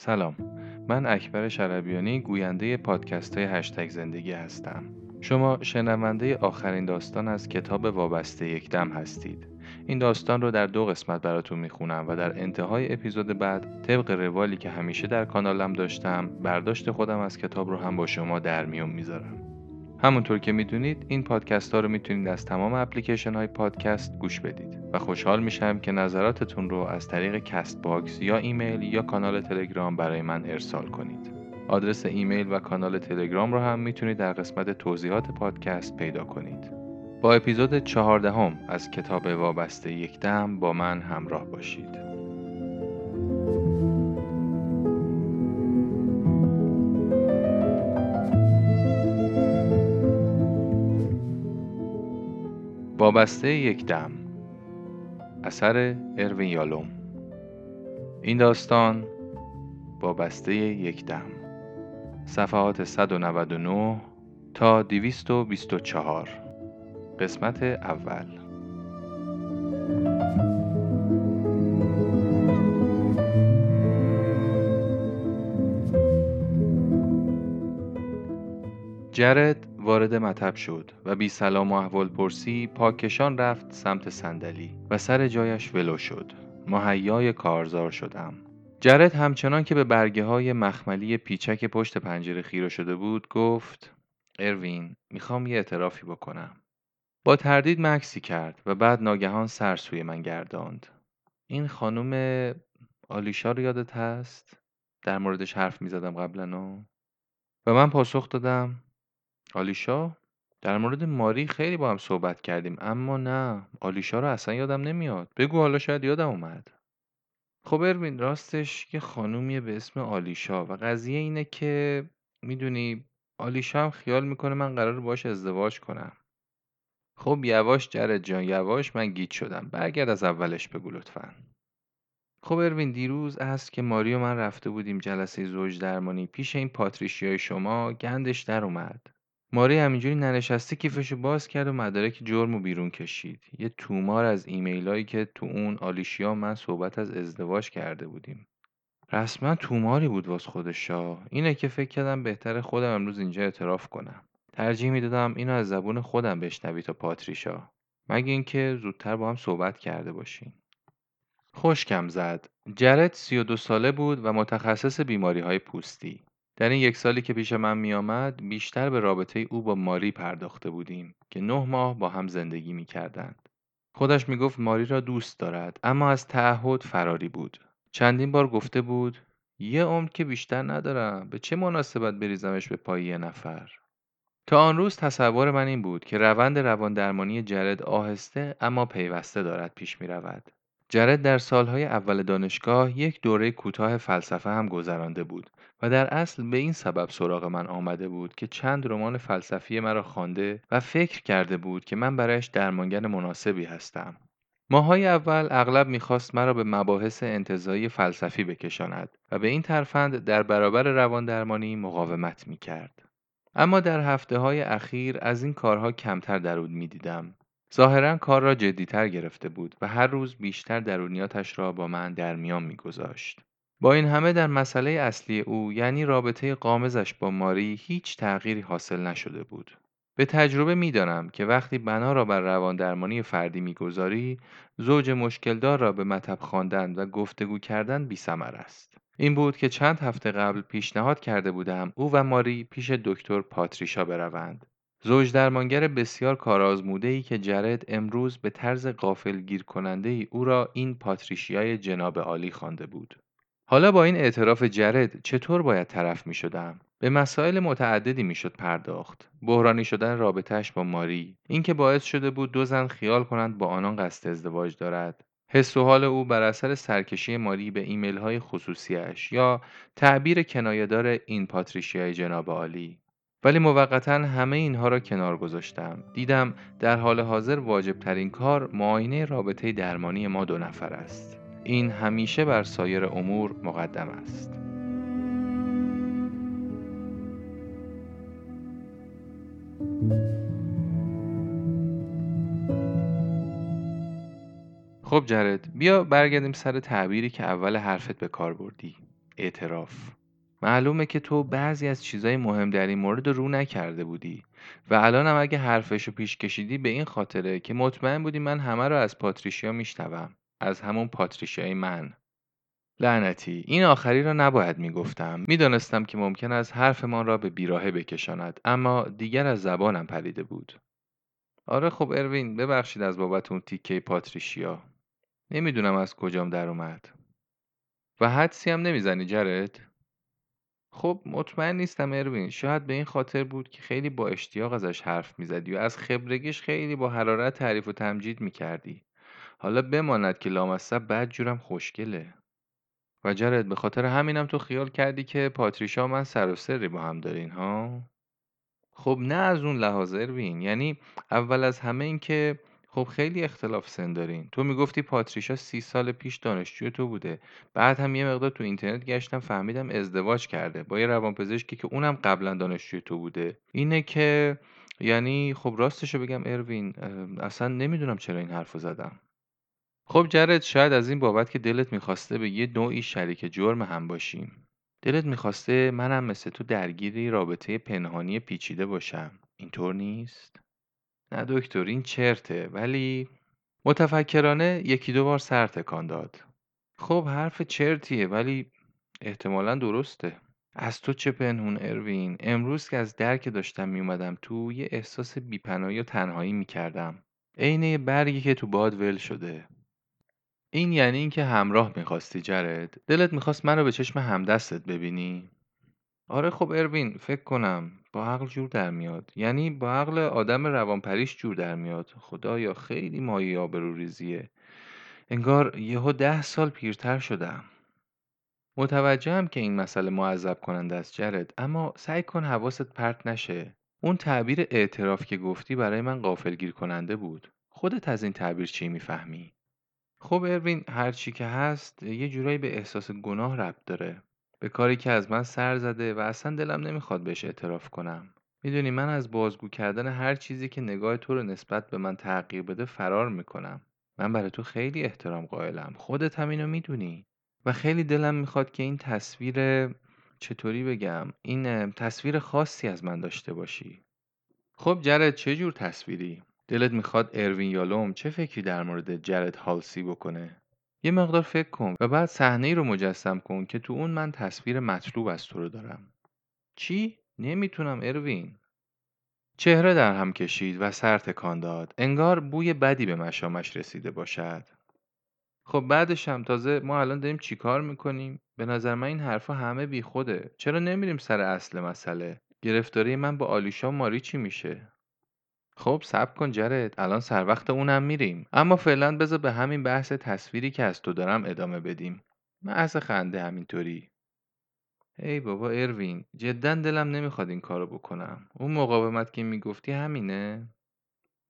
سلام. من اکبر شربیانی گوینده پادکست های هشتگ زندگی هستم. شما شنونده آخرین داستان از کتاب وابسته یک دم هستید. این داستان رو در دو قسمت براتون می‌خونم و در انتهای اپیزود بعد طبق روالی که همیشه در کانالم داشتم برداشت خودم از کتاب رو هم با شما در میون می‌ذارم. همونطور که می‌دونید این پادکست ها رو می‌تونید از تمام اپلیکیشن های پادکست گوش بدید و خوشحال میشم که نظراتتون رو از طریق Castbox یا ایمیل یا کانال تلگرام برای من ارسال کنید. آدرس ایمیل و کانال تلگرام رو هم می‌تونید در قسمت توضیحات پادکست پیدا کنید. با اپیزود چهاردهم از کتاب وابسته یک دم با من همراه باشید. وابسته یک دم. اثر اروین یالوم. این داستان وابسته یک دم. صفحات 199 تا 224 قسمت اول. جرد وارد مطب شد و بی سلام و احوال پرسی پاکشان رفت سمت صندلی و سر جایش ولو شد. مهیای کارزار شدم. جرد همچنان که به برگه های مخملی پیچک پشت پنجره خیره شده بود گفت اروین می‌خوام یه اعترافی بکنم. با تردید مکسی کرد و بعد ناگهان سر سوی من گرداند. این خانم آلیشا رو یادت هست؟ در موردش حرف می‌زدم قبلا و من پاسخ دادم آلیشا؟ در مورد ماری خیلی با هم صحبت کردیم اما نه آلیشا رو اصلا یادم نمیاد. بگو حالا شاید یادم اومد. خب اروین راستش یه خانومیه به اسم آلیشا و قضیه اینه که می‌دونی آلیشا هم خیال می‌کنه من قرار باش ازدواج کنم. خب یواش جرد جان یواش من گیج شدم. برگرد از اولش بگو لطفا. خب اروین دیروز است که ماری و من رفته بودیم جلسه زوج درمانی. پیش این پاتریشیای شما گندش در اومد. ماری همینجوری ننشسته کیفشو باز کرد و مدارک جرم بیرون کشید. یه تومار از ایمیلایی که تو اون آلیشیا من صحبت از ازدواج کرده بودیم. رسما توماری بود واس خودشا اینه که فکر کردم بهتر خودم امروز اینجا اعتراف کنم. ترجیح می‌دادم اینو از زبون خودم بشنوی تا پاتریشا. مگه اینکه زودتر با هم صحبت کرده باشیم. خوشکم زد. جرد 32 ساله بود و متخصص بیماری های پوستی. در این یک سالی که پیش من میآمد بیشتر به رابطه او با ماری پرداخته بودیم که نه ماه با هم زندگی می کردند. خودش می گفت ماری را دوست دارد اما از تعهد فراری بود. چندین بار گفته بود یه عمر که بیشتر ندارم به چه مناسبت بریزمش به پای یه نفر تا آن روز تصور من این بود که روند روان درمانی جرد آهسته اما پیوسته دارد پیش می رود. جرد در سالهای اول دانشگاه یک دوره کوتاه فلسفه هم گذرانده بود و در اصل به این سبب سراغ من آمده بود که چند رمان فلسفی مرا خوانده و فکر کرده بود که من برایش درمانگر مناسبی هستم. ماهای اول اغلب می‌خواست مرا به مباحث انتظایی فلسفی بکشاند و به این ترفند در برابر روان درمانی مقاومت می‌کرد. اما در هفته های اخیر از این کارها کمتر درود می‌دیدم ظاهرا کار را جدیتر گرفته بود و هر روز بیشتر درونیاتش را با من در میان میگذاشت. با این همه در مسئله اصلی او یعنی رابطه قامزش با ماری هیچ تغییری حاصل نشده بود. به تجربه می‌دانم که وقتی بنا را بر روان درمانی فردی می‌گذاری زوج مشکلدار را به مطب خواندن و گفتگو کردن بی است. این بود که چند هفته قبل پیشنهاد کرده بودم او و ماری پیش دکتر پاتریشا بروند. زوج درمانگر بسیار کارآزموده ای که جرد امروز به طرز قافل گیر کننده ای او را این پاتریشیای جناب عالی خوانده بود. حالا با این اعتراف جرد چطور باید طرف می شدم؟ به مسائل متعددی می‌شد پرداخت. بحرانی شدن رابطهش با ماری، اینکه باعث شده بود دو زن خیال کنند با آنان قصد ازدواج دارد. حس و حال او بر اثر سرکشی ماری به ایمیل های خصوصیش یا تعبیر کنایهدار این پاتریشیای جناب عالی ولی موقتا همه اینها را کنار گذاشتم. دیدم در حال حاضر واجب ترین کار معاینه رابطه درمانی ما دو نفر است. این همیشه بر سایر امور مقدم است. خب جرد بیا برگردیم سر تعبیری که اول حرفت به کار بردی. اعتراف. معلومه که تو بعضی از چیزای مهم در این مورد رو نکرده بودی. و الانم اگه حرفشو پیش کشیدی به این خاطره که مطمئن بودی من همه رو از پاتریشیا میشنوم از همون پاتریشیای من. لعنتی این آخری را نباید می‌گفتم. می‌دانستم که ممکن است حرفمان را به بیراهه بکشاند اما دیگر از زبانم پریده بود. آره خب اروین ببخشید از بابت اون تیکه پاتریشیا. نمی‌دونم از کجام در اومد. و حدسی هم نمی‌زنی جرد؟ خب مطمئن نیستم اروین. شاید به این خاطر بود که خیلی با اشتیاق ازش حرف می‌زدی و از خبرگیش خیلی با حرارت تعریف و تمجید می‌کردی. حالا بماند که لامصب بد جورم خوشگله. و جرد به خاطر همینم تو خیال کردی که پاتریشا و من سر و سری با هم دارین ها؟ خب نه از اون لحاظ اروین. یعنی اول از همه این که خب خیلی اختلاف سن دارین. تو می‌گفتی پاتریشا سی سال پیش دانشجوی تو بوده. بعد هم یه مقدار تو اینترنت گشتم فهمیدم ازدواج کرده. با یه روانپزشکی که اونم قبلا دانشجوی تو بوده. اینه که یعنی خب راستشو بگم اروین اصلا نمی‌دونم چرا این حرفو زدم. خب جرد شاید از این بابت که دلت می‌خواسته به یه نوعی شریک جرم هم باشیم دلت می‌خواسته منم مثل تو درگیری رابطه پنهانی پیچیده باشم. اینطور نیست؟ نه دکتر این چرته. ولی متفکرانه یکی دو بار سر تکان داد. خب حرف چرتیه ولی احتمالا درسته. از تو چه پنهون اروین؟ امروز که از درک داشتم میومدم تو یه احساس بیپناهی و تنهایی می‌کردم. عین یه برگی که تو باد ول شده. این یعنی اینکه همراه می‌خواستی جرد دلت می‌خواست منو به چشم همدستت ببینی؟ آره خب اروین فکر کنم. با عقل جور در میاد. یعنی با عقل آدم روانپریش جور در میاد. خدایا خیلی مایه آبروریزیه انگار یهو ده سال پیرتر شدم. متوجهم که این مسئله معذب کننده است جرد. اما سعی کن حواست پرت نشه. اون تعبیر اعتراف که گفتی برای من غافلگیر کننده بود. خودت از این تعبیر چی می‌فهمی؟ خب اروین هر چی که هست یه جورایی به احساس گناه ربط داره. به کاری که از من سر زده و اصلا دلم نمی‌خواد بهش اعتراف کنم. می‌دونی من از بازگو کردن هر چیزی که نگاه تو رو نسبت به من تغییر بده فرار می‌کنم. من برای تو خیلی احترام قائلم. خودت هم اینو می‌دونی. و خیلی دلم می‌خواد که این تصویر چطوری بگم؟ این تصویر خاصی از من داشته باشی. خب جرد چه جور تصویری؟ دلت می‌خواد اروین یالوم چه فکری در مورد جرد هالسی بکنه؟ یه مقدار فکر کن و بعد صحنه رو مجسم کن که تو اون من تصویر مطلوب از تو رو دارم. چی؟ نمی‌تونم اروین. چهره در هم کشید و سر تکان داد. انگار بوی بدی به مشامش رسیده باشد. خب بعدش هم تازه ما الان داریم چیکار می‌کنیم؟ به نظر من این حرفا همه بیخوده. چرا نمیریم سر اصل مسئله؟ گرفتاری من با آلیشا ماری چی میشه. خب صبر کن جرد الان سر وقت اونم میریم. اما فعلا بذار به همین بحث تصویری که از تو دارم ادامه بدیم. محض خنده همینطوری. ای بابا اروین جدا دلم نمی‌خواد این کارو بکنم. اون مقاومت که می‌گفتی همینه؟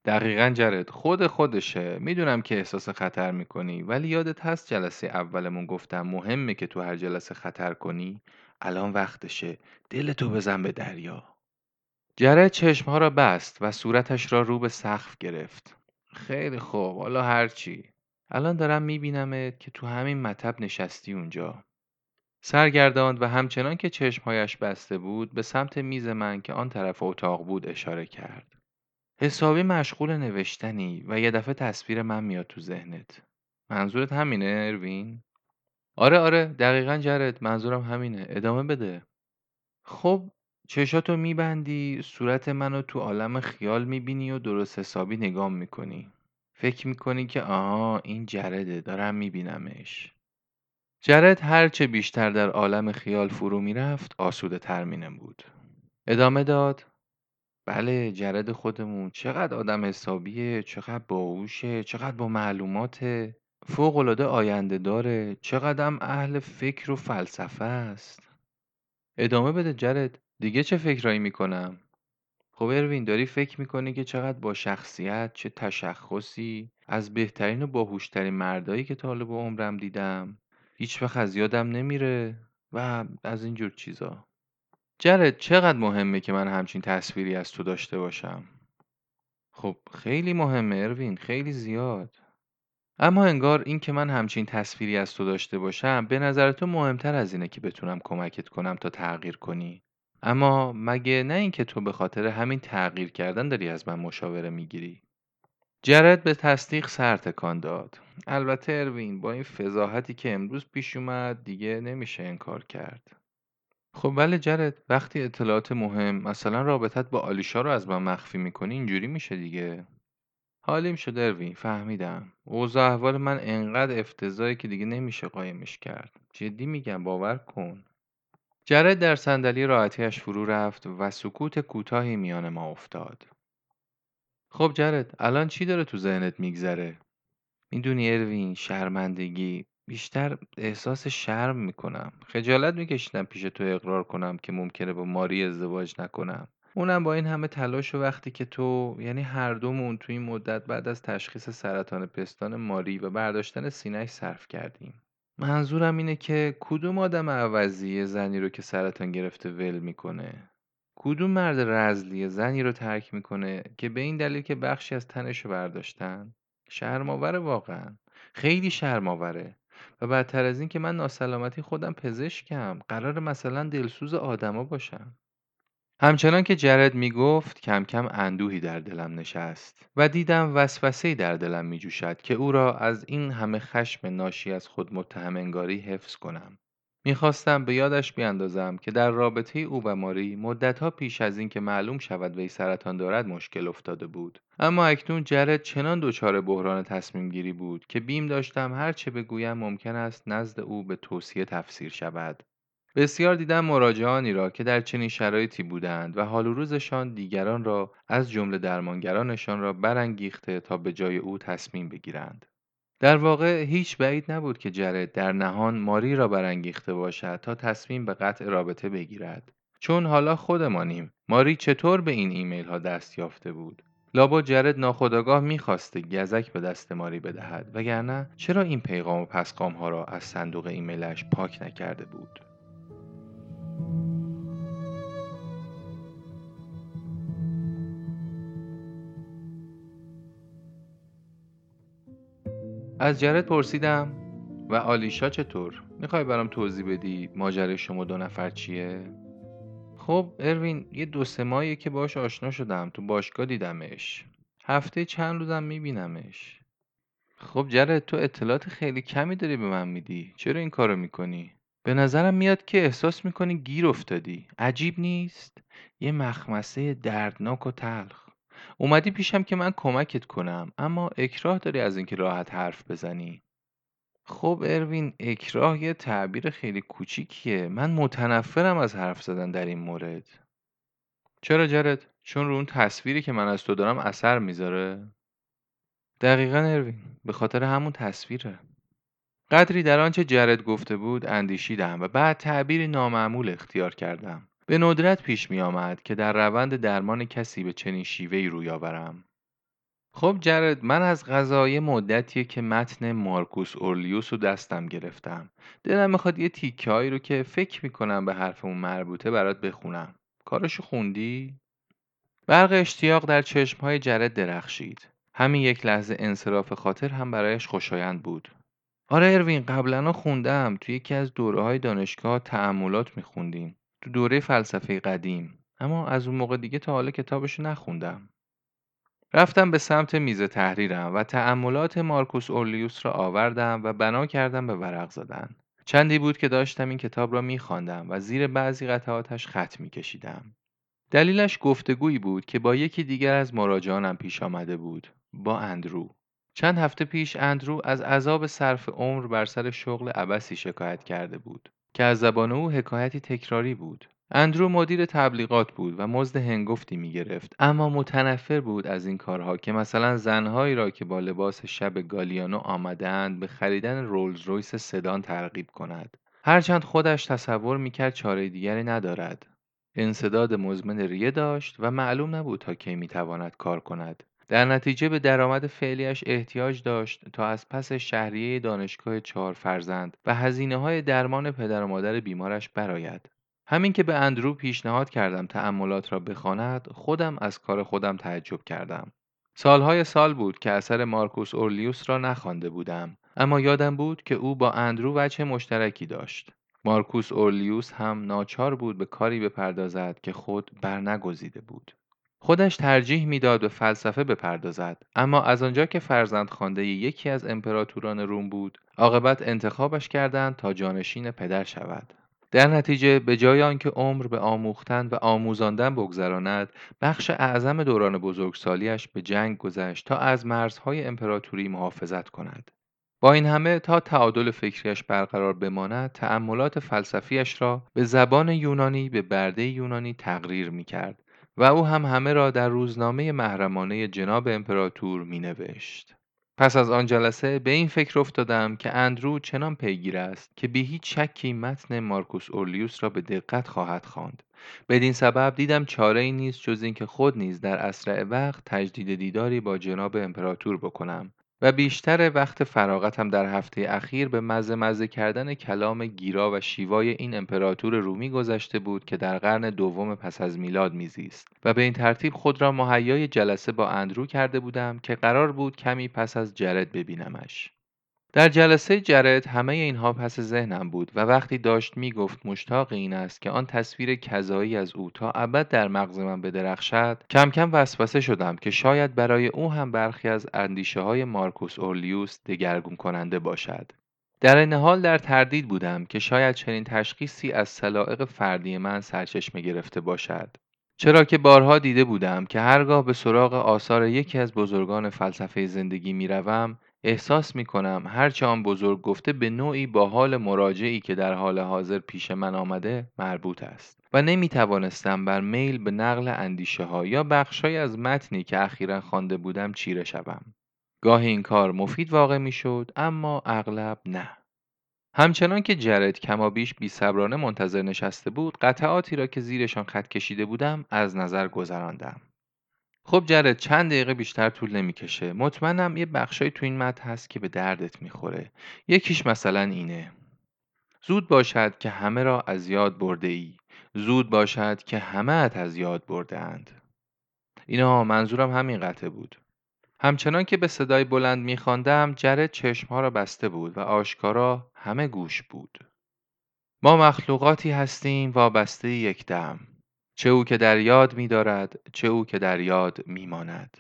دقیقا جرد خود خودشه. می‌دونم که احساس خطر می‌کنی ولی یادت هست جلسه اولمون گفتم مهمه که تو هر جلسه خطر کنی؟ الان وقتشه. دلتو بزن به دریا. جره چشمها را بست و صورتش را رو به سقف گرفت. خیلی خوب حالا هرچی. الان دارم میبینمت که تو همین مطب نشستی اونجا. سرگرداند و همچنان که چشمهایش بسته بود به سمت میز من که آن طرف اتاق بود اشاره کرد. حسابی مشغول نوشتنی و یه دفعه تصویر من میاد تو ذهنت. منظورت همینه اروین؟ آره آره دقیقا جرد منظورم همینه ادامه بده. خب چشاتو میبندی صورت منو تو عالم خیال می‌بینی و درست حسابی نگام می‌کنی. فکر می‌کنی که آها این جرده دارم میبینمش. جرد هرچه بیشتر در عالم خیال فرو می‌رفت آسوده تر بود. ادامه داد بله جرد خودمون چقدر آدم حسابیه چقدر باهوشه چقدر با معلومات فوق العاده آینده داره چقدر اهل فکر و فلسفه است. ادامه بده جرد. دیگه چه فکرایی می‌کنم؟ خب اروین داری فکر می‌کنی که چقدر با شخصیت چه تشخصی از بهترین و باهوشترین مردایی که تا با عمرم دیدم هیچ وقت از یادم نمیره و از اینجور چیزا. جرد چقدر مهمه که من همچین تصویری از تو داشته باشم؟ خب خیلی مهمه اروین خیلی زیاد. اما انگار این که من همچین تصویری از تو داشته باشم به نظر تو مهمتر از اینه که بتونم کمکت کنم تا تغییر کنی. اما مگه نه اینکه تو به خاطر همین تغییر کردن داری از من مشاوره می‌گیری؟ جرد به تصدیق سر تکان داد. البته اروین با این فضاحتی که امروز پیش اومد دیگه نمیشه انکار کرد. خب بله جرد وقتی اطلاعات مهم مثلا رابطت با آلیشا رو از من مخفی می‌کنی اینجوری میشه دیگه. حالیم شد اروین فهمیدم. اوضاع احوال من انقدر افتضاحی که دیگه نمیشه قایمش کرد. جدی میگم باور کن. جرد در صندلی راحتیش فرو رفت و سکوت کوتاهی میان ما افتاد. خب جرد الان چی داره تو ذهنت میگذره؟ می‌دونی اروین شرمندگی. بیشتر احساس شرم می‌کنم. خجالت میکشیدم پیش تو اقرار کنم که ممکنه با ماری ازدواج نکنم. اونم با این همه تلاش و وقتی که تو یعنی هر دومون تو این مدت بعد از تشخیص سرطان پستان ماری و برداشتن سینهش صرف کردیم. منظورم اینه که کدوم آدم عوضی زنی رو که سرطان گرفته ول می‌کنه؟ کدوم مرد رزلی زنی رو ترک می‌کنه که به این دلیل که بخشی از تنش رو برداشتن؟ شرماوره واقعا. خیلی شرماوره و بدتر از این که من ناسلامتی خودم پزشکم. قرار مثلا دلسوز آدما باشم. همچنان که جرد می‌گفت کم کم اندوهی در دلم نشست و دیدم وسوسه‌ای در دلم میجوشد که او را از این همه خشم ناشی از خود متهم انگاری حفظ کنم. می‌خواستم به یادش بیاندازم که در رابطه او و ماری مدتها پیش از اینکه معلوم شود وی سرطان دارد مشکل افتاده بود. اما اکنون جرد چنان دچار بحران تصمیم گیری بود که بیم داشتم هر چه بگویم ممکن است نزد او به توصیه تفسیر شود. بسیار دیدم مراجعانی را که در چنین شرایطی بودند و حال و روزشان دیگران را از جمله درمانگرانشان را برانگیخته تا به جای او تصمیم بگیرند. در واقع هیچ بعید نبود که جرد در نهان ماری را برانگیخته باشد تا تصمیم به قطع رابطه بگیرد. چون حالا خودمانیم ماری چطور به این ایمیل ها دست یافته بود؟ لابا جرد ناخداگاه می‌خواسته گزک به دست ماری بدهد وگرنه چرا این پیغام و پسقام ها را از صندوق ایمیلش پاک نکرده بود؟ از جرد پرسیدم و آلیشا چطور؟ می‌خوای برام توضیح بدی ماجرای شما دو نفر چیه؟ خب اروین یه دو سه ماهیه که باش آشنا شدم تو باشگاه دیدمش هفته چند روزم میبینمش خب جرد تو اطلاعات خیلی کمی داری به من میدی چرا این کارو می‌کنی؟ به نظرم میاد که احساس می‌کنی گیر افتادی عجیب نیست؟ یه مخمسه دردناک و تلخ اومدی پیشم که من کمکت کنم اما اکراه داری از اینکه راحت حرف بزنی. خب اروین اکراه یه تعبیر خیلی کوچیکیه. من متنفرم از حرف زدن در این مورد. چرا جرد؟ چون رو اون تصویری که من از تو دارم اثر می‌ذاره؟ دقیقا اروین به خاطر همون تصویره. قدری در آنچه جرد گفته بود اندیشیدم و بعد تعبیری نامعمول اختیار کردم. به ندرت پیش می آمد که در روند درمان کسی به چنین شیوهی روی آورم. خب جرد من از غذای مدتیه که متن مارکوس اورلیوس رو دستم گرفتم. دلم می‌خواد یه تیکهایی رو که فکر می‌کنم به حرفمون مربوطه برات بخونم. کارشو خوندی؟ برق اشتیاق در چشمهای جرد درخشید. همین یک لحظه انصراف خاطر هم برایش خوشایند بود. آره اروین قبلا خوندم. توی یکی از دوره های دانشگاه تعملات میخوندیم. تو دوره فلسفه قدیم اما از اون موقع دیگه تا حالا کتابشو نخوندم. رفتم به سمت میز تحریرم و تأملات مارکوس اورلیوس را آوردم و بنا کردم به ورق زدن. چندی بود که داشتم این کتاب را میخواندم و زیر بعضی قطعاتش خط میکشیدم. دلیلش گفتگویی بود که با یکی دیگر از مراجعانم پیش آمده بود با اندرو. چند هفته پیش اندرو از عذاب صرف عمر بر سر شغل عبسی شکایت کرده بود. که از زبان او حکایتی تکراری بود. اندرو مدیر تبلیغات بود و مزد هنگفتی می گرفت اما متنفر بود از این کارها که مثلا زنهایی را که با لباس شب گالیانو آمدند به خریدن رولز رویس سدان ترغیب کند. هرچند خودش تصور می‌کرد چاره دیگری ندارد. انصداد مزمن ریه داشت و معلوم نبود تا کی می‌تواند کار کند. در نتیجه به درآمد فعلیش احتیاج داشت تا از پس شهریه دانشگاه چهار فرزند و هزینه های درمان پدر و مادر بیمارش براید همین که به اندرو پیشنهاد کردم تأملات را بخواند خودم از کار خودم تعجب کردم. سالهای سال بود که اثر مارکوس اورلیوس را نخوانده بودم اما یادم بود که او با اندرو وجه مشترکی داشت. مارکوس اورلیوس هم ناچار بود به کاری بپردازد که خود برنگزیده بود. خودش ترجیح می‌داد به فلسفه بپردازد. اما از آنجا که فرزند خانده یکی از امپراتوران روم بود عاقبت انتخابش کردند تا جانشین پدر شود. در نتیجه به جای آنکه عمر به آموختن و آموزاندن بگذراند بخش اعظم دوران بزرگسالیش به جنگ گذشت تا از مرزهای امپراتوری محافظت کند. با این همه تا تعادل فکریش برقرار بماند تأملات فلسفیش را به زبان یونانی به برده یونانی تقریر می کرد و او هم همه را در روزنامه محرمانه جناب امپراتور می نوشت. پس از آن جلسه به این فکر افتادم که اندرو چنان پیگیر است که بی هیچ شکی متن مارکوس اورلیوس را به دقت خواهد خواند. بدین سبب دیدم چاره ای نیست جز اینکه خود نیز در اسرع وقت تجدید دیداری با جناب امپراتور بکنم و بیشتر وقت فراغتم در هفته اخیر به مزه مزه کردن کلام گیرا و شیوای این امپراتور رومی گذشته بود که در قرن دوم پس از میلاد میزیست و به این ترتیب خود را مهیای جلسه با اندرو کرده بودم که قرار بود کمی پس از جرد ببینمش. در جلسه جرد همه اینها پس ذهنم بود و وقتی داشت می‌گفت مشتاق این است که آن تصویر کذایی از او تا ابد در مغز من بدرخشد کم کم وسوسه شدم که شاید برای او هم برخی از اندیشه های مارکوس اورلیوس دگرگون کننده باشد. در این حال در تردید بودم که شاید چنین تشخیصی از سلائق فردی من سرچشمه گرفته باشد. چرا که بارها دیده بودم که هرگاه به سراغ آثار یکی از بزرگان فلسفه زندگی می‌روم احساس می کنم هرچه آن بزرگ گفته به نوعی با حال مراجعی که در حال حاضر پیش من آمده مربوط است و نمی توانستم بر میل به نقل اندیشه ها یا بخشهایی از متنی که اخیرا خوانده بودم چیره شوم. گاهی این کار مفید واقع می شد اما اغلب نه. همچنان که جرد کمابیش بی صبرانه منتظر نشسته بود قطعاتی را که زیرشان خط کشیده بودم از نظر گذراندم. خب جرد چند دقیقه بیشتر طول نمی‌کشه. مطمئنم یه بخشای تو این متن هست که به دردت می‌خوره. یکیش مثلا اینه. زود باشد که همه را از یاد برده ای زود باشد که همه ات از یاد برده اند اینا منظورم همین قطعه بود. همچنان که به صدای بلند میخواندم جرد چشمها را بسته بود و آشکارا همه گوش بود. ما مخلوقاتی هستیم وابسته یک دم. چه او که در یاد می دارد چه او که در یاد می ماند.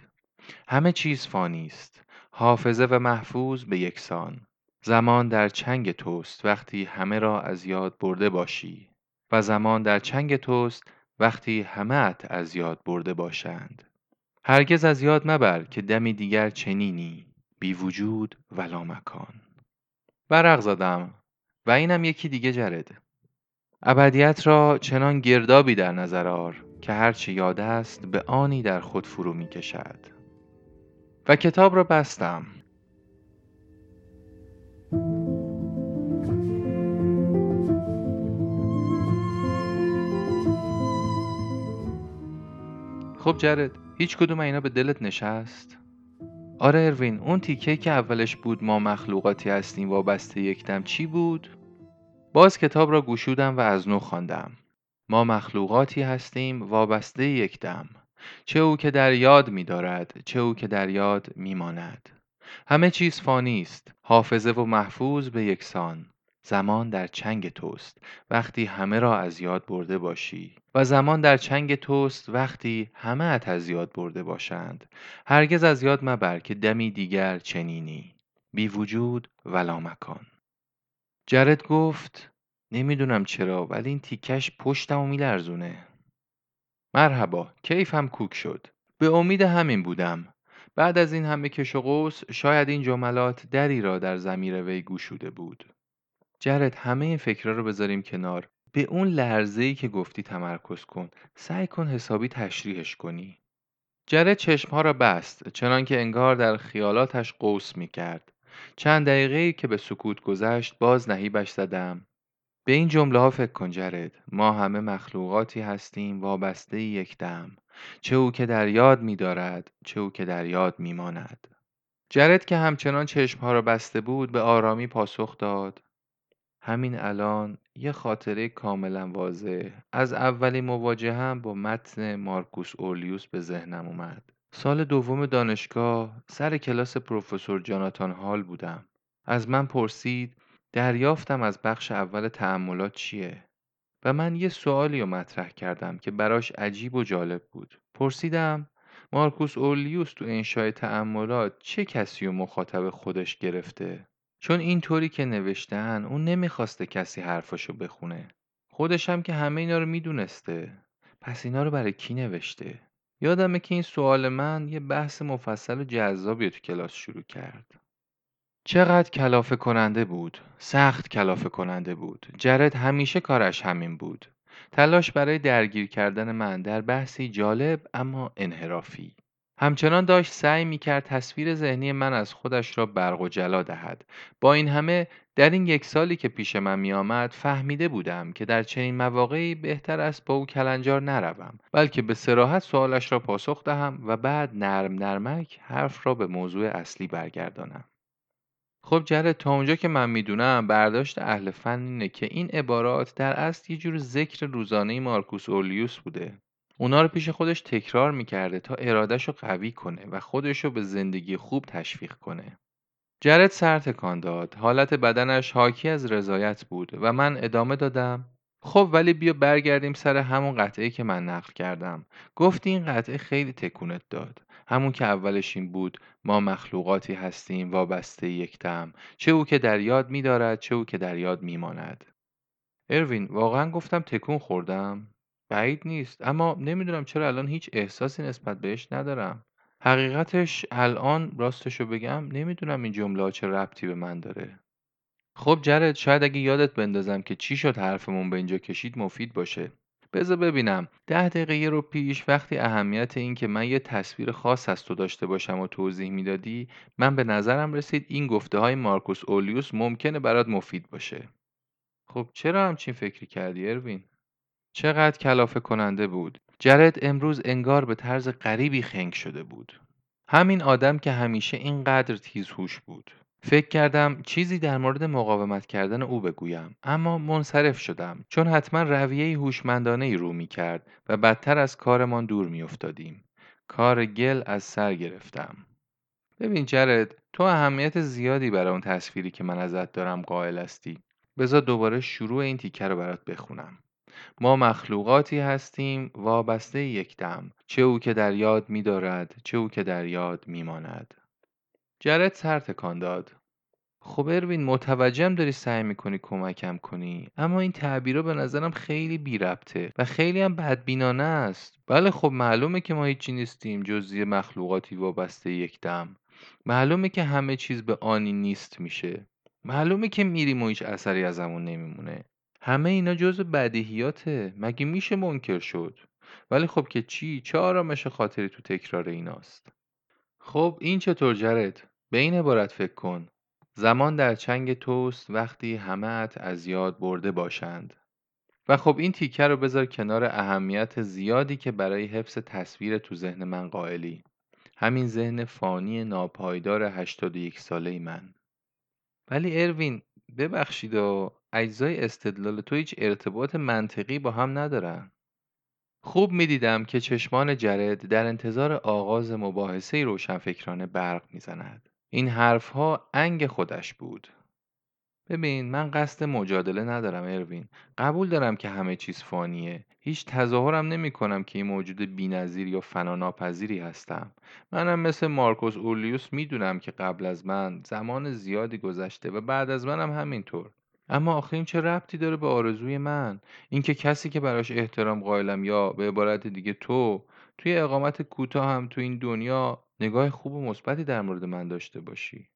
همه چیز فانی است. حافظه و محفوظ به یکسان. زمان در چنگ توست وقتی همه را از یاد برده باشی. و زمان در چنگ توست وقتی همه از یاد برده باشند. هرگز از یاد مبر که دمی دیگر چنینی بی وجود ولا مکان. برق زدم و اینم یکی دیگه جرده ابدیت را چنان گردابی در نظر آر که هرچه یاد است به آنی در خود فرو می کشد و کتاب را بستم خب جرد هیچ کدوم اینا به دلت نشست؟ آره اروین اون تیکه که اولش بود ما مخلوقاتی هستیم وابسته یکدم چی بود؟ باز کتاب را گشودم و از نو خواندم. ما مخلوقاتی هستیم وابسته یک دم. چه او که در یاد می دارد، چه او که در یاد می ماند. همه چیز فانی است، حافظه و محفوظ به یکسان. زمان در چنگ توست وقتی همه را از یاد برده باشی و زمان در چنگ توست وقتی همه ات از یاد برده باشند هرگز از یاد مبر که دمی دیگر چنینی بی وجود ولا مکان جرد گفت نمی‌دونم چرا ولی این تیکش پشتم و میلرزونه. مرحبا کیفم کوک شد. به امید همین بودم. بعد از این همه کش و قوس شاید این جملات دری را در زمیر وی گوشوده بود. جرد همه این فکرها رو بذاریم کنار. به اون لحظه که گفتی تمرکز کن. سعی کن حسابی تشریحش کنی. جرد چشمها را بست چنانکه انگار در خیالاتش قوس می کرد چند دقیقه که به سکوت گذشت باز نهیبش زدم. به این جمله ها فکر کن جرد. ما همه مخلوقاتی هستیم وابسته یک دم. چه او که در یاد می دارد چه او که در یاد می ماند جرد که همچنان چشمها را بسته بود به آرامی پاسخ داد. همین الان یه خاطره کاملا واضح. از اولین مواجه هم با متن مارکوس اولیوس به ذهنم اومد. سال دوم دانشگاه سر کلاس پروفسور جاناتان هال بودم. از من پرسید دریافتم از بخش اول تأملات چیه؟ و من یه سوالی رو مطرح کردم که براش عجیب و جالب بود. پرسیدم مارکوس اولیوس تو انشای تأملات چه کسی و مخاطب خودش گرفته؟ چون اینطوری که نوشتن اون نمی‌خواسته کسی حرفاشو بخونه. خودش هم که همه اینا رو می‌دونسته. پس اینا رو برای کی نوشته؟ یادمه که این سوال من یه بحث مفصل و جذابی تو کلاس شروع کرد. چقدر کلافه کننده بود. سخت کلافه کننده بود. جرد همیشه کارش همین بود. تلاش برای درگیر کردن من در بحثی جالب اما انحرافی. همچنان داشت سعی می کرد تصویر ذهنی من از خودش را برق و جلا دهد. با این همه در این یک سالی که پیش من می آمد فهمیده بودم که در چنین مواقعی بهتر است با او کلنجار نروم بلکه به سراحت سوالش را پاسخ دهم و بعد نرم نرمک حرف را به موضوع اصلی برگردانم. خب جره تا اونجا که من می‌دونم برداشت اهل فن اینه که این عبارات در اصل یه جور ذکر روزانه مارکوس اولیوس بوده اونا رو پیش خودش تکرار می‌کرده تا ارادش رو قوی کنه و خودش رو به زندگی خوب تشویق کنه جرد سر تکان داد. حالت بدنش حاکی از رضایت بود و من ادامه دادم. خب ولی بیا برگردیم سر همون قطعه که من نقل کردم. گفتی این قطعه خیلی تکونت داد. همون که اولش این بود ما مخلوقاتی هستیم وابسته یک دم. چه او که در یاد میدارد چه او که در یاد میماند. اروین واقعا گفتم تکون خوردم؟ بعید نیست. اما نمی‌دونم چرا الان هیچ احساسی نسبت بهش ندارم. حقیقتش الان راستشو بگم نمی‌دونم این جمله چه ربطی به من داره. خب جرد شاید اگه یادت بندازم که چی شد حرفمون به اینجا کشید مفید باشه. بذار ببینم. ده دقیقه رو پیش وقتی اهمیت این که من یه تصویر خاص از تو داشته باشم و توضیح می‌دادی من به نظرم رسید این گفته های مارکوس اولیوس ممکنه برات مفید باشه. خب چرا همچین فکری کردی اروین؟ چقدر کلافه کننده بود جرد امروز انگار به طرز غریبی خنگ شده بود همین آدم که همیشه اینقدر تیزهوش بود فکر کردم چیزی در مورد مقاومت کردن او بگویم اما منصرف شدم چون حتما رویه هوشمندانه ای رو می کرد و بدتر از کارمان دور می افتادیم. کار گل از سر گرفتم. ببین جرد تو اهمیت زیادی برای اون تصویری که من ازت دارم قائل هستی. بذار دوباره شروع این تیکه رو برات بخونم. ما مخلوقاتی هستیم وابسته یک دم. چه او که در یاد می دارد چه او که در یاد می ماند. جرد سر تکان داد. خب اروین متوجهم داری سعی می‌کنی کمکم کنی اما این تعبیرها به نظرم خیلی بی ربطه و خیلی هم بدبینانه است. بله خب معلومه که ما هیچی نیستیم جزی مخلوقاتی وابسته یک دم. معلومه که همه چیز به آنی نیست میشه. معلومه که میریم و هیچ اثری از همون نمیمونه. همه اینا جز بدیهیاته. مگه میشه منکر شد؟ ولی خب که چی؟ چه آرامش خاطری تو تکرار ایناست؟ خب این چطور جرد به این عبارت فکر کن. زمان در چنگ توست وقتی همه‌ات از یاد برده باشند. و خب این تیکه رو بذار کنار اهمیت زیادی که برای حفظ تصویر تو ذهن من قائلی. همین ذهن فانی ناپایدار 81 ساله من. ولی اروین ببخشید و اجزای استدلال تو هیچ ارتباط منطقی با هم ندارن. خوب می‌دیدم که چشمان جرد در انتظار آغاز مباحثه روشنفکرانه برق می‌زند. این حرفها انگ خودش بود. ببین من قصد مجادله ندارم اروین. قبول دارم که همه چیز فانیه. هیچ تظاهرم نمی کنم که این موجود بینظیر یا فناناپذیری هستم. منم مثل مارکوس اولیوس می‌دونم که قبل از من زمان زیادی گذشته و بعد از منم همینطور. اما آخه این چه ربطی داره به آرزوی من؟ اینکه کسی که براش احترام قائلم یا به عبارت دیگه تو توی اقامت کوتاه هم تو این دنیا نگاه خوب و مثبتی در مورد من داشته باشی.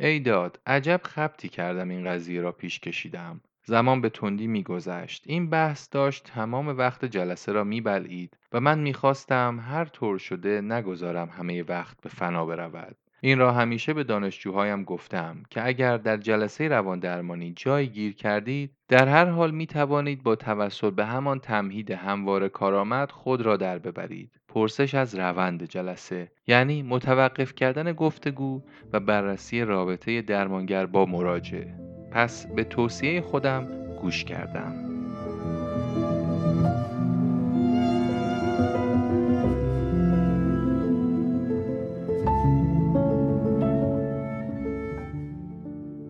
ای داد عجب خبتی کردم این قضیه را پیش کشیدم. زمان به تندی میگذشت. این بحث داشت تمام وقت جلسه را میبلعید و من می‌خواستم هر طور شده نگذارم همه وقت به فنا برود. این را همیشه به دانشجوهایم گفتم که اگر در جلسه روان درمانی جایی گیر کردید در هر حال می توانید با توسل به همان تمهید هموار کارآمد خود را در ببرید. پرسش از روند جلسه یعنی متوقف کردن گفتگو و بررسی رابطه درمانگر با مراجع پس به توصیه خودم گوش کردم.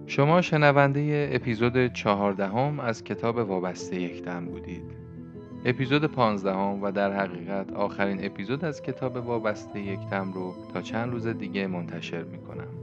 شما شنونده اپیزود چهاردهم از کتاب وابسته یکدم بودید. اپیزود پانزدهم و در حقیقت آخرین اپیزود از کتاب وابسته یکدم رو تا چند روز دیگه منتشر می‌کنم.